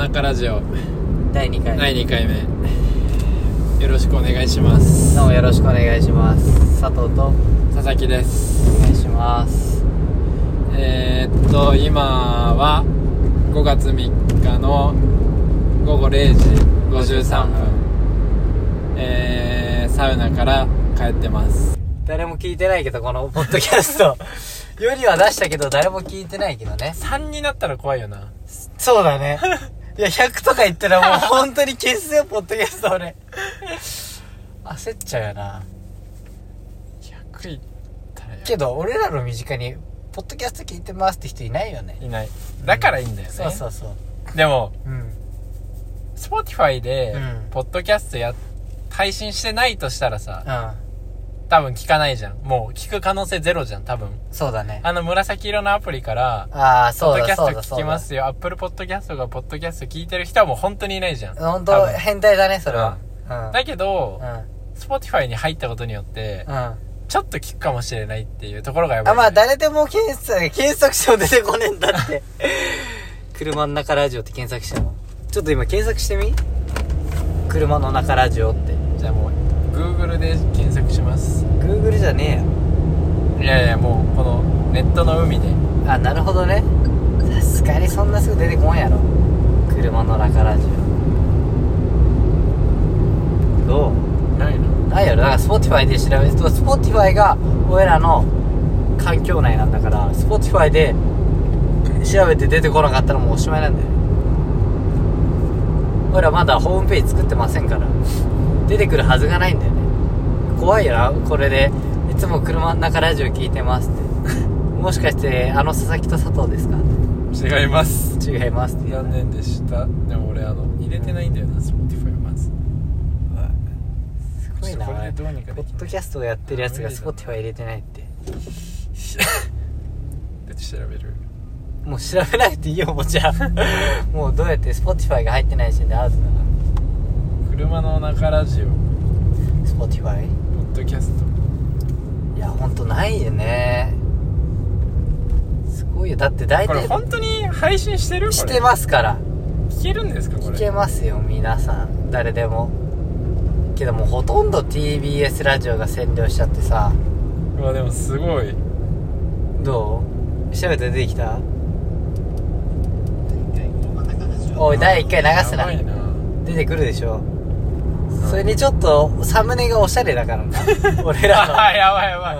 中ラジオ。第2回第2回目。よろしくお願いします。どうもよろしくお願いします。佐藤と。佐々木です。お願いします。えー、っと今は5月3日の午後0時53分。えー、サウナから帰ってます。誰も聞いてないけどこのポッドキャスト。よりは出したけど誰も聞いてないけどね。3になったら怖いよな。そうだねいや100とか言ったらもう本当に消すよポッドキャスト俺。焦っちゃうよな。100いったらやけど俺らの身近にポッドキャスト聞いてますって人いないよね。いない。だからいいんだよね、そうそうそう。でもうん、Spotify でうん。ポッドキャストや配信してないとしたらさうん多分聞かないじゃん。もう聞く可能性ゼロじゃん多分。そうだね。あの紫色のアプリからああポそうだッドキャスト聞きますよ。Apple ポッドキャストがポッドキャスト聞いてる人はもう本当にいないじゃん。本当変態だねそれは。うん。だけどうん。Spotify に入ったことによってうん。ちょっと聞くかもしれないっていうところがやばい。あ、まあ誰でも検索、検索しても出てこねえんだって。車の中ラジオって検索しても。ちょっと今検索してみ？車の中ラジオって。じゃあもう Google で検索します Google じゃねいやいやもうこのネットの海でえよ。あ、なるほどね。さすがにそんなすぐ出てこんやろ。車の中ラジオ。どう？ないの？ないやろ。だから Spotify で調べると、Spotify が俺らの環境内なんだから、Spotify で調べて出てこなかったらもうおしまいなんだよ。俺らまだホームページ作ってませんから、出てくるはずがないんだよね。怖いよな、これで。いつも車の中ラジオ聞いてますって。もしかして、あの佐々木と佐藤ですか？違います違います残念でしたでも俺あの入れてないんだよな Spotify まずすごいなこれでどうにかポッドキャストをやってるやつが Spotify 入れてないって。で調べるもう調べなくていいよ、もうじゃあ。もうどうやって Spotify が入ってない時点でアウトだか車の中ラジオら。Spotify? ポッドキャストいや、ほんとないよね。すごいよ。だって大これ体、本当に配信してる？これしてますから。聞けるんですかこれ？聞けますよ、皆さん。誰でも。けどもうほとんど TBS ラジオが占領しちゃってさ。うわでもすごいどう？調べて出てきた？おい、第1回流すなやば。いな出てくるでしょ。それにちょっと、サムネがおしゃれだからな。俺らの。あやばいやばい、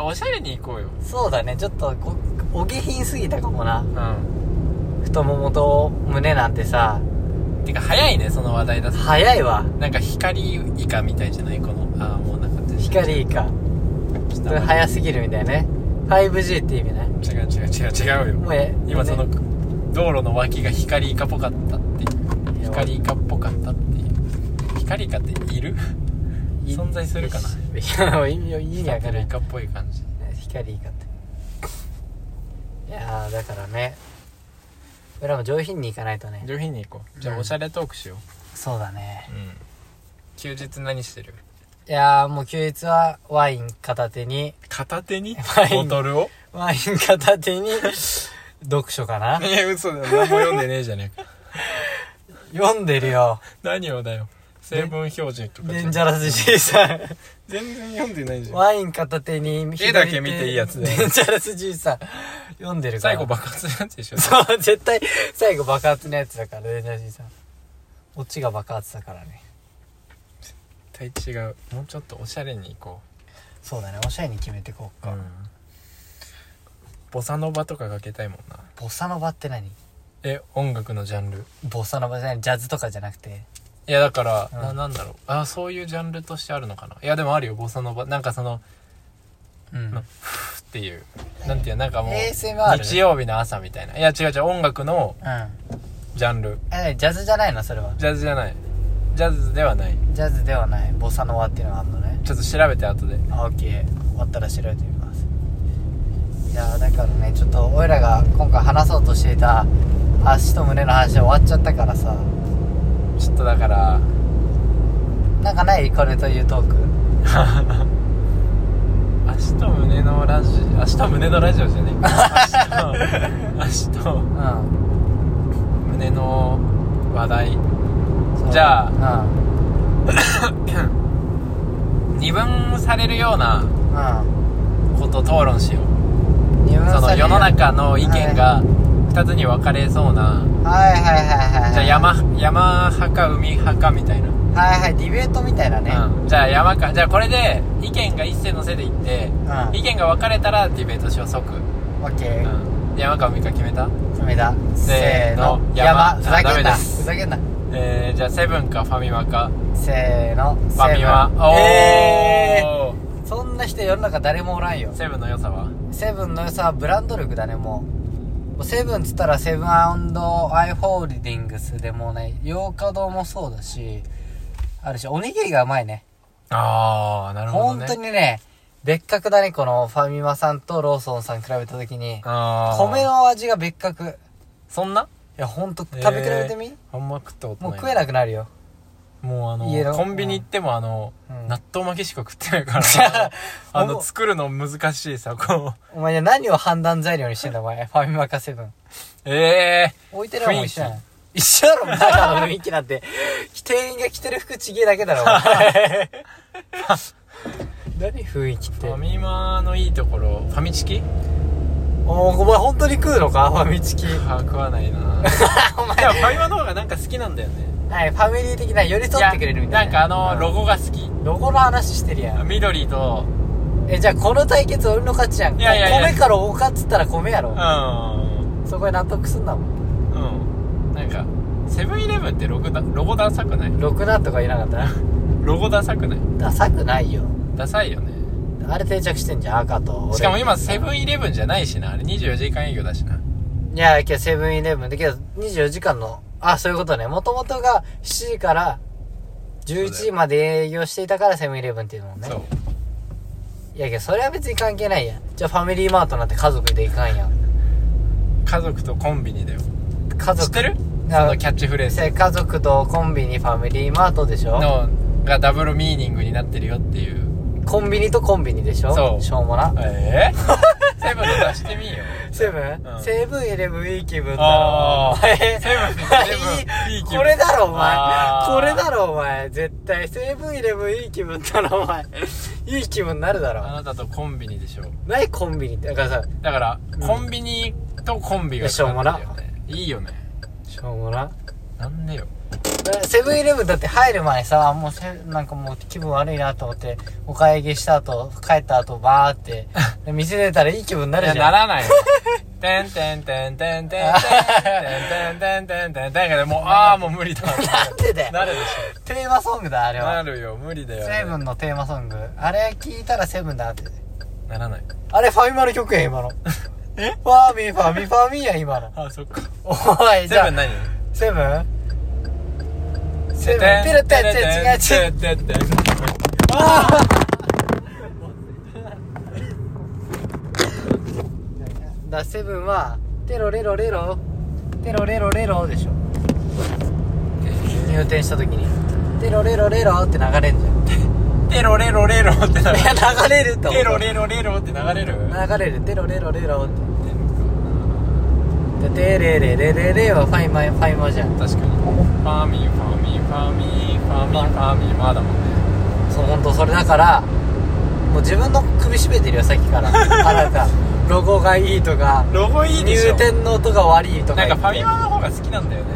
うん。おしゃれに行こうよ。そうだね、ちょっとこ、お下品すぎたかもな。う太ももと胸なんてさ、んてか早いねその話題だと。早いわ。なんか光イカみたいじゃない？このああもうなんか光いいか。ちょっそれ早すぎるみたいね。5G って意味ね。違う違う違う違うよ。もうえ、今そのね。道路の脇が光イカっぽかったって。光イカっぽかったっていう光イカっている？い存在するかな？いや、意味、意味わかんな。カっぽい感じ光いい。かって。いやー、だからね。俺らも上品に行かないとね。上品に行こう。じゃあうんおしゃれトークしよそうだね。ううん。休日何してる？いやー、もう休日はワイン片手に、片手に？ワイン。ボトルを？ワイン片手に、読書かな。え嘘だよ。何も読んでねえじゃねえか。読んでるよ。何をだよ成分表示とかデンジャラス G さん。全然読んでないじゃんワイン片手に、絵だけ見ていいやつだよデンジャラス G さん。読んでるから。最後爆発のやつでしょそう、絶対、最後爆発のやつだから、デンジャラス G さん。こっちが爆発だからね。絶対違うもうちょっとおしゃれに行こそうだね、おしゃれに決めてこうか。ううんボサノバとかかけたいもんなボサノバって何？え音楽のジャンルボサノバじゃないジャズとかじゃなくて。いやだから、うん。ななんだろう。あそういうジャンルとしてあるのかな。いやでもあるよ。ボサノバ。なんかそのうん。まっていう。なんていうなんかもう ASMR 日曜日の朝みたいな。いや違う違う。音楽のうん。ジャンル。え、ジャズじゃないの？それは。ジャズじゃない。ジャズではない。ジャズではない。ボサノバっていうのがあるのね。ちょっと調べて後で。あ、オッケー。終わったら調べてみます。いやーだからね、ちょっと、俺らが今回話そうとしていた、足と胸の話は終わっちゃったからさ。ちょっとだからなんかない？これというトーク。足と胸のラジオ足と胸のラジオじゃねえか。足と足とうん。胸の話題。じゃあ 二分されるようなうん。うんことを討論しよう。二分されるその世の中の意見が2つに分かれそうな、はいはいはいはいはい。じゃあ山山派か海派かみたいな、はいはいディベートみたいなね。うん、じゃあ山か。じゃあこれで意見が一斉のせでいって、うん。意見が分かれたらディベートしよう即、オッケー。うん、山か海か決めた？決めた。せーの山。山。ふざけんな。ふざけんな。えー、じゃあセブンかファミマか。せーの。ファミマ。おー、えー。そんな人世の中誰もおらんよ。セブンの良さは？セブンの良さはブランド力だねもうセブンっつったらセブンアイ・ホールディングスでもうね洋華堂もそうだしあるしおにぎりがうまいね。ああなるほど本ね当にね別格だねこのファミマさんとローソンさん比べた時に。米の味が別格。いそんな？やほんと食べ比べてみ、あんま食ったことないもう食えなくなるよもうあ家ののコンビニ行ってもあの、うん。納豆巻きしか食ってないからあの作るの難しいさこう。お前何を判断材料にしてんだお前。ファミマかセブン。ええ置いてるのも一緒やん。一緒だろ中の雰囲気なんて。店員が着てる服ちげえだけだろお前。何雰囲気って？ファミマのいいところファミチキ？おお前本当に食うのか？ファミチキ。あ食わないな。お前。ファミマの方がなんか好きなんだよねはいファミリー的な寄り添ってくれるみたいな。やなんかあのロゴが好き。ロゴの話してるやん。緑とえじゃあこの対決俺の勝ちやんいやいやいや。米かロゴかっつったら米やろ。うん。そこで納得すんだもん。うん。なんかセブンイレブンってロゴだロゴダサくない？ろくなとか言えなかった？なロゴダサくない？ダサくないよ。ダサいよね。あれ定着してんじゃん赤と。俺。しかも今セブンイレブンじゃないしな。あれ24時間営業だしな。いやけどセブンイレブンでけど24時間のあそういうことね。もともとが7時から11時まで営業していたからセブンイレブンっていうのね。そう。いやけどそれは別に関係ないやん。じゃあファミリーマートなんて家族で行かんやん。家族とコンビニだよ。家族。知ってる？あそのキャッチフレーズ。せ家族とコンビニファミリーマートでしょ。のがダブルミーニングになってるよっていう。コンビニとコンビニでしょ。そう。しょうもな。ええ セブンの出してみよセブン、うん。セブンイレブンいい気分だろセブンイレブンいい気分。これだろお前。これだろお前。絶対。セブンイレブンいい気分だろお前。いい気分になるだあろなたとコンビニでしょ。何コンビニって？だからさだから、うん。コンビニとコンビがしょうもな。いいよね。しょうもななんでよ。セブンイレブンだって入る前にさもうせなんかもう気分悪いなと思ってお会計した後帰った後バーって で店出たらいい気分にないるやじゃん。ならないよ。てんてんてんてんてんてんてんてんてんてんてんてんもうああもう無理だなんでだよなるでしテーマソングだあれょなはるよ無理だよセブンのテーマソングあれ聞いたらセブンだってならないあれファミマの曲や今のえファミファミファミや今のあそっかおいじゃあセブン何セブンセブンピルテッチ違う違うてってだセブンはテロレロレロ。テロレロレロでしょ。入店した時に。テロレロレロって流れんじゃん。テロレロレロって流れる。流れるってテロレロレロって流れる。流れる。テロレロレロってでテレレレレレはファミマファミマじゃん。確かに。ファミファミファミファミファミまだもんねそう本当それだからもう自分の首絞めてるよさっきから。あなたロゴがいいとかロゴいいでしょ。入店の音が悪いとかなんかファミマの方が好きなんだよね。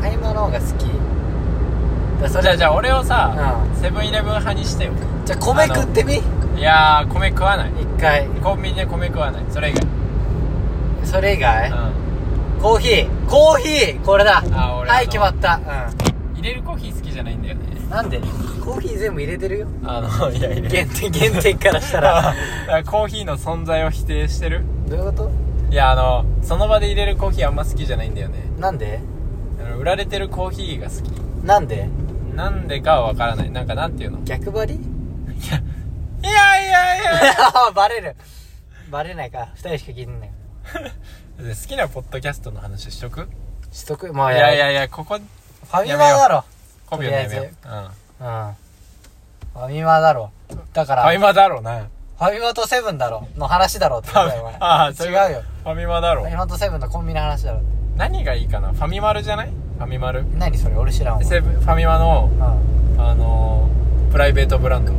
ファミマの方が好き。だそれじゃあじゃあ俺をさうセブンイレブン派にしてよ。じゃあ米食ってみ？いやー米食わない。一回。コンビニで米食わない。それ以外それ以外、うコーヒー。コーヒー！これだ。あ俺はい決まった。ん。入れるコーヒー好きじゃないんだよね。うんなんで？コーヒー全部入れてるよ。あのいや入れる原点原点からしたら。コーヒーの存在を否定してる？どういうこと？いやあのその場で入れるコーヒーあんま好きじゃないんだよね。なんで？売られてるコーヒーが好き。なんで？なんでかは分からない。なんかなんていうの？い逆張り？やいやいやいや。バレる。バレないか。二人しか聞いてない 好きなポッドキャストの話しとく？しとく？もういやいやいやここファミマだろ。コビをやめよう。んうん。ファミマだろ。だからファミマだろうな。ファミマとセブンだろ。の話だろってよ ああ違うよ。ファミマだろファミマとセブンのコンビニの話だろ。何がいいかな？ファミマルじゃない？ファミマル？何それ？俺知らんわ。セブンファミマのうん。あのープライベートブランド。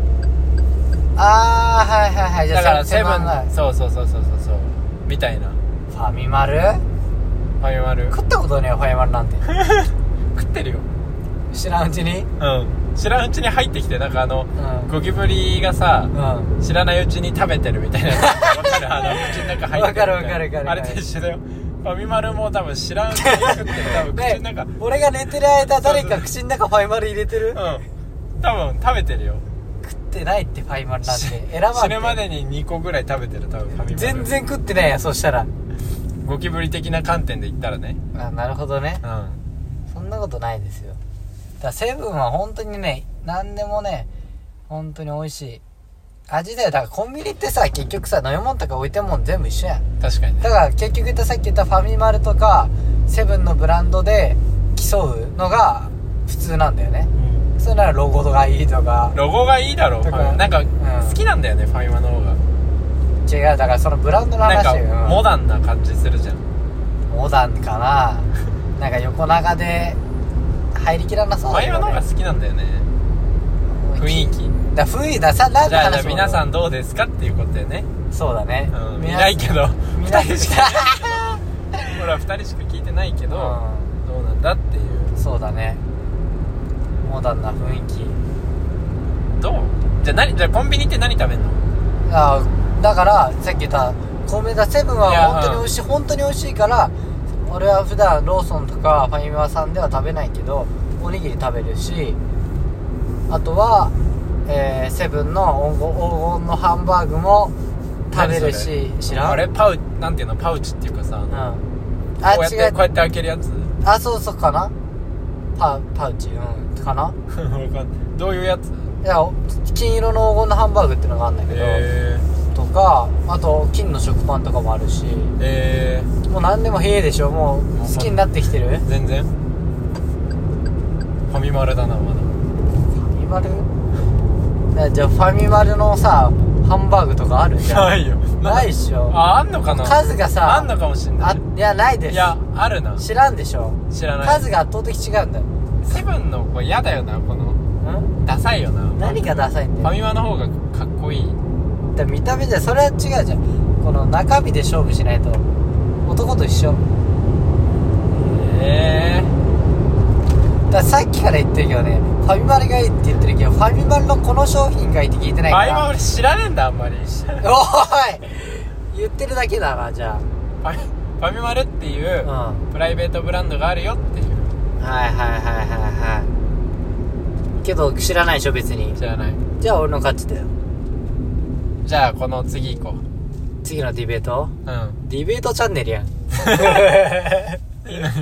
ああはいはいはい。じゃあだからセブンそうそうそうそうそうみたいな。ファミマル？ファミマル。食ったことねえよファミマルなんて。食ってるよ。知らんうちに？うん。知らんうちに入ってきてなんかあのうん。ゴキブリがさうん。知らないうちに食べてるみたいな。わかるあの口の中入ってるみたいな。わかるわかるわかるあれと一緒だよ。ファミマルも多分知らんうちに食ってる。多分口ねの中。俺が寝てる間誰か口の中ファミマル入れてる？うん。多分食べてるよ。食ってないってファミマルなんて選ばん死ぬまでに2個ぐらい食べてる多分ファミマル全然食ってないやそしたら。ゴキブリ的な観点で言ったらね。あなるほどね。うん。そんなことないですよ。だからセブンは本当にね何でもね本当に美味しい。味だよ。だからコンビニってさ結局さ飲み物とか置いてるもん全部一緒やん。確かにね。だから結局言ったさっき言ったファミマルとかセブンのブランドで競うのが普通なんだよねそれならロゴがいいとか。ロゴがいいだろう。とか。なんかうん。好きなんだよねファミマの方が。違うだからそのブランドのなんかモダンな感じするじゃん。モダンかな。なんか横長で入りきらなそうファミだけど、ね、マの方が好きなんだよね。雰囲気。だ雰囲気ださ何じゃあじゃあ皆さんどうですかっていうことだよね。そうだね、うん見皆ないけど見ない二人しかほら2人しか聞いてないけど、うどうなんだっていう。そうだねモダンな雰囲気。どう？じゃあ何じゃあコンビニって何食べんの？あだからさっき言った米田セブンは本当に美味しい本当に美味しいから俺は普段ローソンとかファミマさんでは食べないけどおにぎり食べるしあとは、えーセブンの黄金のハンバーグも食べるし知らん？あれパウなんていうの？パウチっていうかさ、うん。こあうやってこうやって開けるやつ？あそうそうかなパパウチうんかな？わかんない。どういうやつ？いや金色の黄金のハンバーグっていうのがあるんだけど、えとかあと金の食パンとかもあるしー、えもう何でもへえでしょ。もう好きになってきてる？ー、全然。ファミマルだなまだ。ファミマル？えじゃあファミマルのさハンバーグとかある？じゃんないよないっしょ。ああんのかな？数がさあんのかもしんなあいいやないです。いやあるな。知らんでしょ。知らない。数が圧倒的違うんだよ。セブンのこれ嫌だよなこの。ん？ダサいよな。何がダサいんフだよ。ァミマの方がかっこいい。だ見た目じゃそれは違うじゃん。この中身で勝負しないと男と一緒。え。だからさっきから言ってるけどねファミマルがいいって言ってるけどファミマルのこの商品がいいって聞いてー、ないかファミマら俺知らねえんだあんまり。おい言ってるだけだなじゃファミファミマルっていう、あうん。プライベートブランドがあるよっていう。はいはいはいはいはい。けど知らないでしょ別に。知らない。じゃあ俺の勝ちだよ。じゃあこの次行こ次のディベート？ううん。ディベートチャンネルやん。いいのに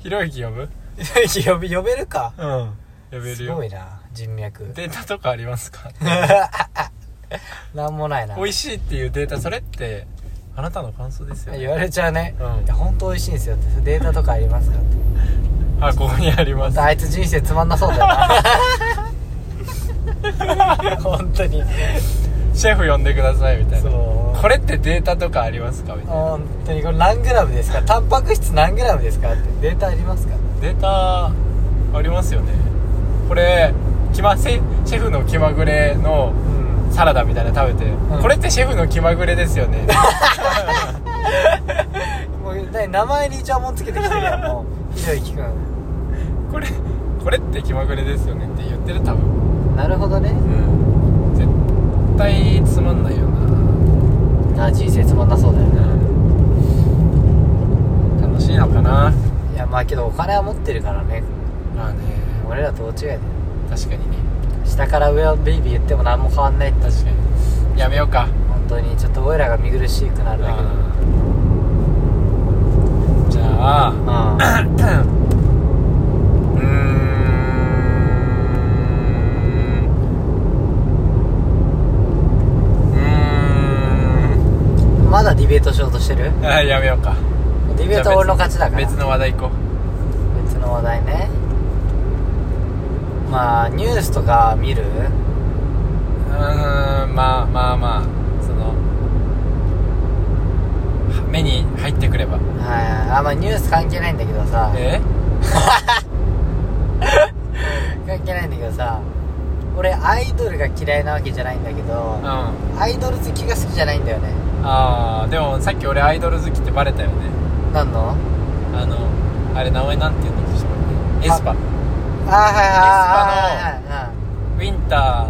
ひろゆき呼ぶ？呼び呼べるか。うん。呼べるよ。すごいな人脈。データとかありますか？なんもないな。美味しいっていうデータそれってあなたの感想ですよ、言われちゃうね、うん。いや本当美味しいんですよ。ってデータとかありますかって。あここにあります。あいつ人生つまんなそうだよな。本当に。シェフ呼んでくださいみたいな。これってデータとかありますか？みたいな。本当に。これ何グラムですか？タンパク質何グラムですか？って。データありますか？データありますよね。これ気ませシェフの気まぐれのうん。サラダみたいなの食べて、ん。これってシェフの気まぐれですよね。もう何名前にイチャモンつけてきてるやんもう。ひろゆきくん。これこれって気まぐれですよねって言ってる多分。なるほどね。うん。絶対つまんないよな。あ人生つまんなそうだよね楽しいのかなまあけどお金は持ってるからね。まあね。俺らと大違いだよ。確かにね。下から上はベイビー言っても何も変わんないって確かに。やめようか。本当にちょっと俺らが見苦しくなるだけどうんじゃあ。あ。まだディベートしようとしてる？んあやめようか。ディベートは俺の勝ちだから。別の話題行こ別の話題ね。まあニュースとか見る？ううーんまあまあまあ。その目に入ってくれば。はいあまあニュース関係ないんだけどさ。え？関係ないんだけどさ。俺アイドルが嫌いなわけじゃないんだけどうん。あアイドル好きが好きじゃないんだよね。あーでもさっき俺アイドル好きってバレたよね。なんの？あのあれ名前なんて言うんエスパあはいはいはいはいはい。ウィンタ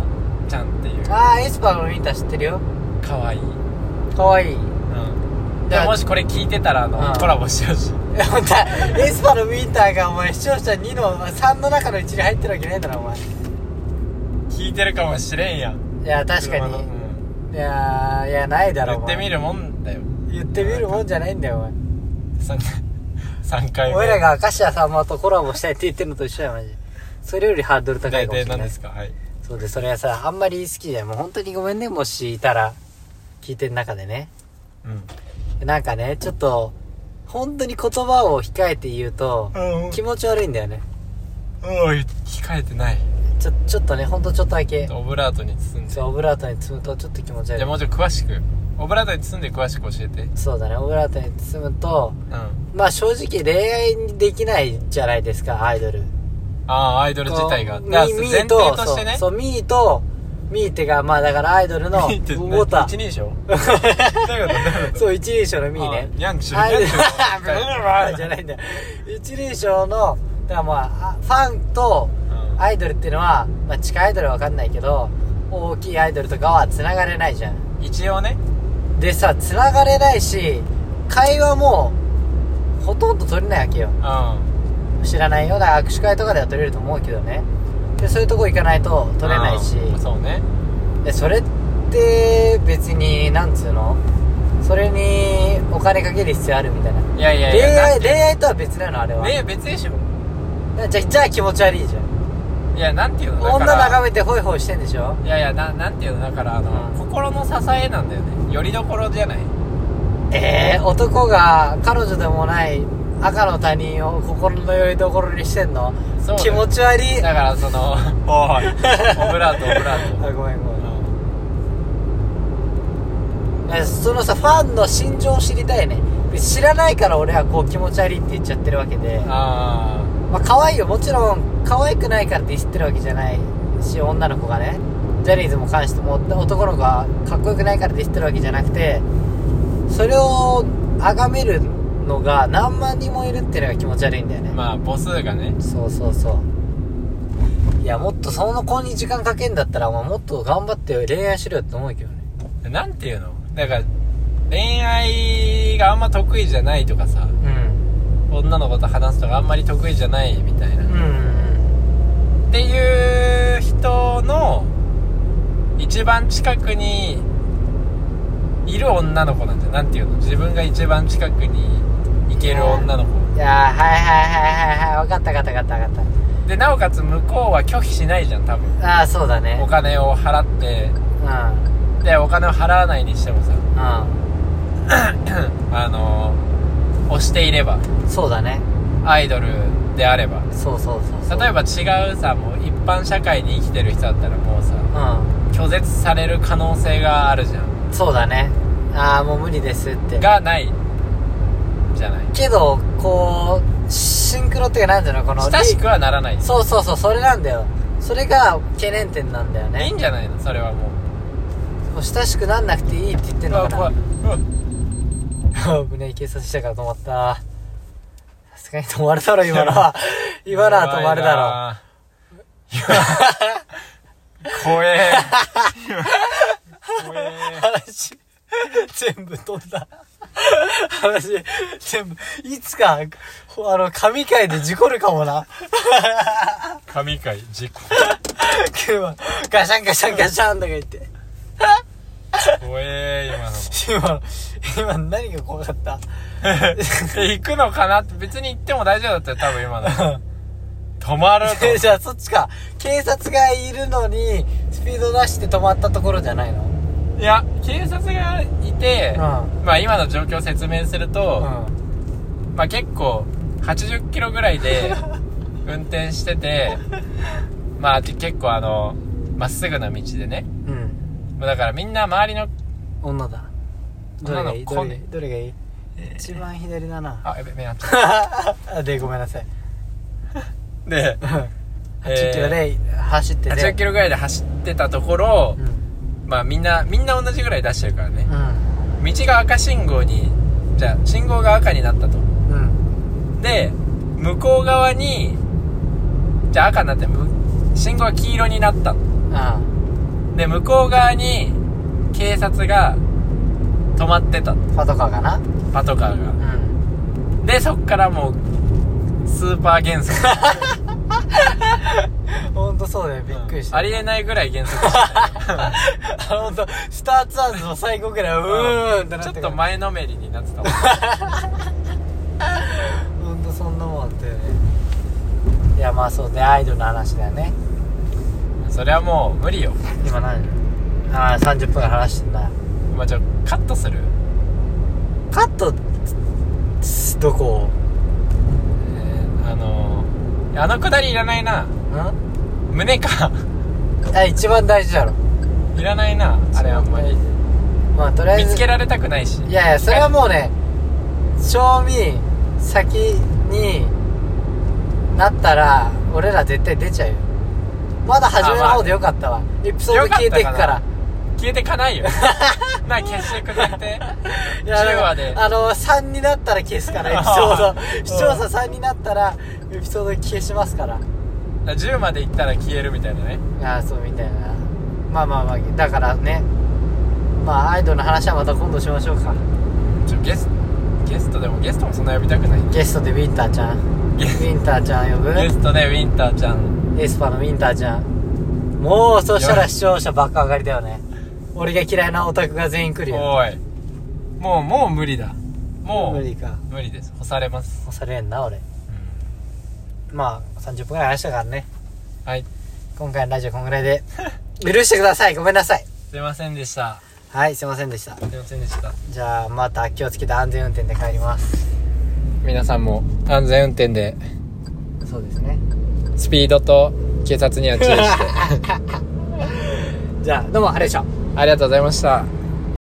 ーちゃんっていう。ああエスパーのウィンター知ってるよ。かわい。いかわい。いうん。でももしこれ聞いてたらあの、うん。コラボしてほし。いいや本エスパーのウィンターがお前視聴者2の3の中の1に入ってるわけないだろお前。聞いてるかもしれんやん。いや確か車の。にうん。いやーいやないだろ言ってみるもんだよ。言ってみるもんじゃないんだよお前 3, 回目。俺らが明石家さんまとコラボしたいって言ってるのと一緒やマジ。でそれよりハードル高いかもしれない。で何ですか？はい。そうでそれはさあんまり好きじゃないもう本当にごめんねもしいたら聞いてる中でね。うん。なんかねちょっと本当に言葉を控えて言うとうん。気持ち悪いんだよね。おい控えてない。ちょちょっとねほんとちょっとだけ。オブラートに包んで。そうオブラートに包むとちょっと気持ち悪い。じゃあもうちょい詳しくオブラートに包んで詳しく教えて。そうだね。オブラートに包むとうん。まあ正直恋愛にできないじゃないですかアイドル。ああアイドル自体が。ミミーととしてね。そうそうミーとミーってがまあだからアイドルの ウォーター一人称。そう一人称のミーね。あニャンチュアイドル。じゃないんだよ。一人称のだからまああファンとうん。アイドルっていうのは、まあ、近いアイドルは分かんないけど大きいアイドルとかは繋がれないじゃん。一応ねでさ繋がれないし会話もほとんど取れないわけよ。うん。知らないよだから握手会とかでは取れると思うけどね。でそういうとこ行かないと取れないし。うん。そうね。でそれって別になんつうの？それにお金かける必要あるみたいな。いやいやい恋愛やなんて恋愛とは別なのあれは、ね別でしょ。じゃあじゃあ気持ち悪いじゃんいやなんていうの？だから女眺めてホイホイしてんでしょ？いやいやななんていうの？だからあの、うん。心の支えなんだよね。よりどころじゃない。ええ男が彼女でもない赤の他人を心のよりどころにしてんの？そう気持ち悪い。だからそのおい。オブラートオブラート。あごめんごめん。そのさファンの心情を知りたいね。知らないから俺はこう気持ち悪いって言っちゃってるわけで。んあまあ可愛いよ。もちろん可愛くないからディスってるわけじゃないし女の子がね。ジャニーズも関しても男の子がかっこよくないからディスってるわけじゃなくてそれを崇めるのが何万人もいるっていうのが気持ち悪いんだよね、あまあ母数がね。そうそうそう。いやもっとその子に時間かけんだったら、まあ、もっと頑張って恋愛しろよって思うけどね。なんていうの？だから恋愛があんま得意じゃないとかさ。うん女の子と話すとかあんまり得意じゃないみたいな、うん。っていう人の一番近くにいる女の子なんじゃん。なんていうの？自分が一番近くに行ける女の子。いやーはいはいはいはいはい。分かった分かった分かった分かっでなおかつ向こうは拒否しないじゃん多分。たああそうだね。お金を払って。うん。でお金を払わないにしてもさ。う あの推していればんそうだね。アイドルであれば。そうそうそうそう。例えば違うさもう一般社会に生きてる人だったらもうさう拒絶される可能性があるじゃん。んそうだね。ああもう無理ですって。がないじゃない。けどこうシンクロっていうかなんていうのこの親しくはならない。そうそうそうそれなんだよ。それが懸念点なんだよいいね。んじゃないのそれはもうもう親しくなんなくていいって言ってんのかうわ怖いうわな危ねえ警察したから止まった。さすがに止まるだろ今の。は 今のは止まるだろ。ろ怖え怖え話全部飛んだ。話全部いつかほあの神回で事故るかもな。神回事故。今ガシャンガシャンガシャンとか言って怖え今の。今の今の何が怖かった？え行くのかなって別に行っても大丈夫だったよ多分今の。止まると。じゃあそっちか。警察がいるのにスピード出して止まったところじゃないの？いや警察がいて、うん。まあ今の状況を説明すると、うまあ結構80キロぐらいで 運転しててまあ結構あのまっすぐな道でね。んうんまあだからみんな周りの女だ。どれがいい？女の子。どれがいいどれがいい？一番左だな。あやべ目合っちゃっあでごめんなさい。で 8キロで走ってて。80キロぐらいで走ってたところ、うん。まあみんなみんな同じぐらい出してるからね。うん。道が赤信号にじゃあ信号が赤になったと。うん。で向こう側にじゃあ赤になってむ信号が黄色になった。あで向こう側に警察が止まってた。あパトカーかな。パトカーが。うん。でそっからもうスーパー減速ほんとそうだよ。びっくりした、ありえないぐらい減速したあほんとスターツアーズの最後ぐらいうーんってなってちょっと前のめりになってたもん。ほんとそんなもんあったよね。いやまあそうね。アイドルの話だよねそれはもう無理よ。今何？ああ30分話してんだまあちょカットする？カットつどこえーあのー、あのくだりいらないな。ん？胸か。あ一番大事だろ。いらないなあれあんまり。まあとりあえず。見つけられたくないし。いやいやそれはもうね賞味先になったら俺ら絶対出ちゃうよまだ初めの方でよかったわ。エピソード消えていくから。消えてかないよ。な消してくれて。いや10話で。あの3になったら消すからエピソード。視聴者3になったらエピソード消しますから。10まで行ったら消えるみたいなね。いやそうみたいな。まあまあまあだからね。まあアイドルの話はまた今度しましょうか。ちょゲスゲストでもゲストもそんな呼びたくない。ゲストでウィンターちゃん。ゲウィンターちゃん呼ぶ？ゲストでウィンターちゃんエスパのウィンターちゃん。もうそしたら視聴者爆上がりだよね。俺が嫌いなオタクが全員来るよ。おい。もうもう無理だ。もう。無理か。無理です。干されます、押されんな俺。うまあ30分ぐらい話したからね。ん、はい。今回のラジオこんぐらいで。許してください。ごめんなさい。すいませんでした。はいすいませんでした。すいませんでした。じゃあまた気をつけて安全運転で帰ります。皆さんも安全運転で。そうですねスピードと警察には注意して。じゃあどうもありがとうございました。ありがとうございました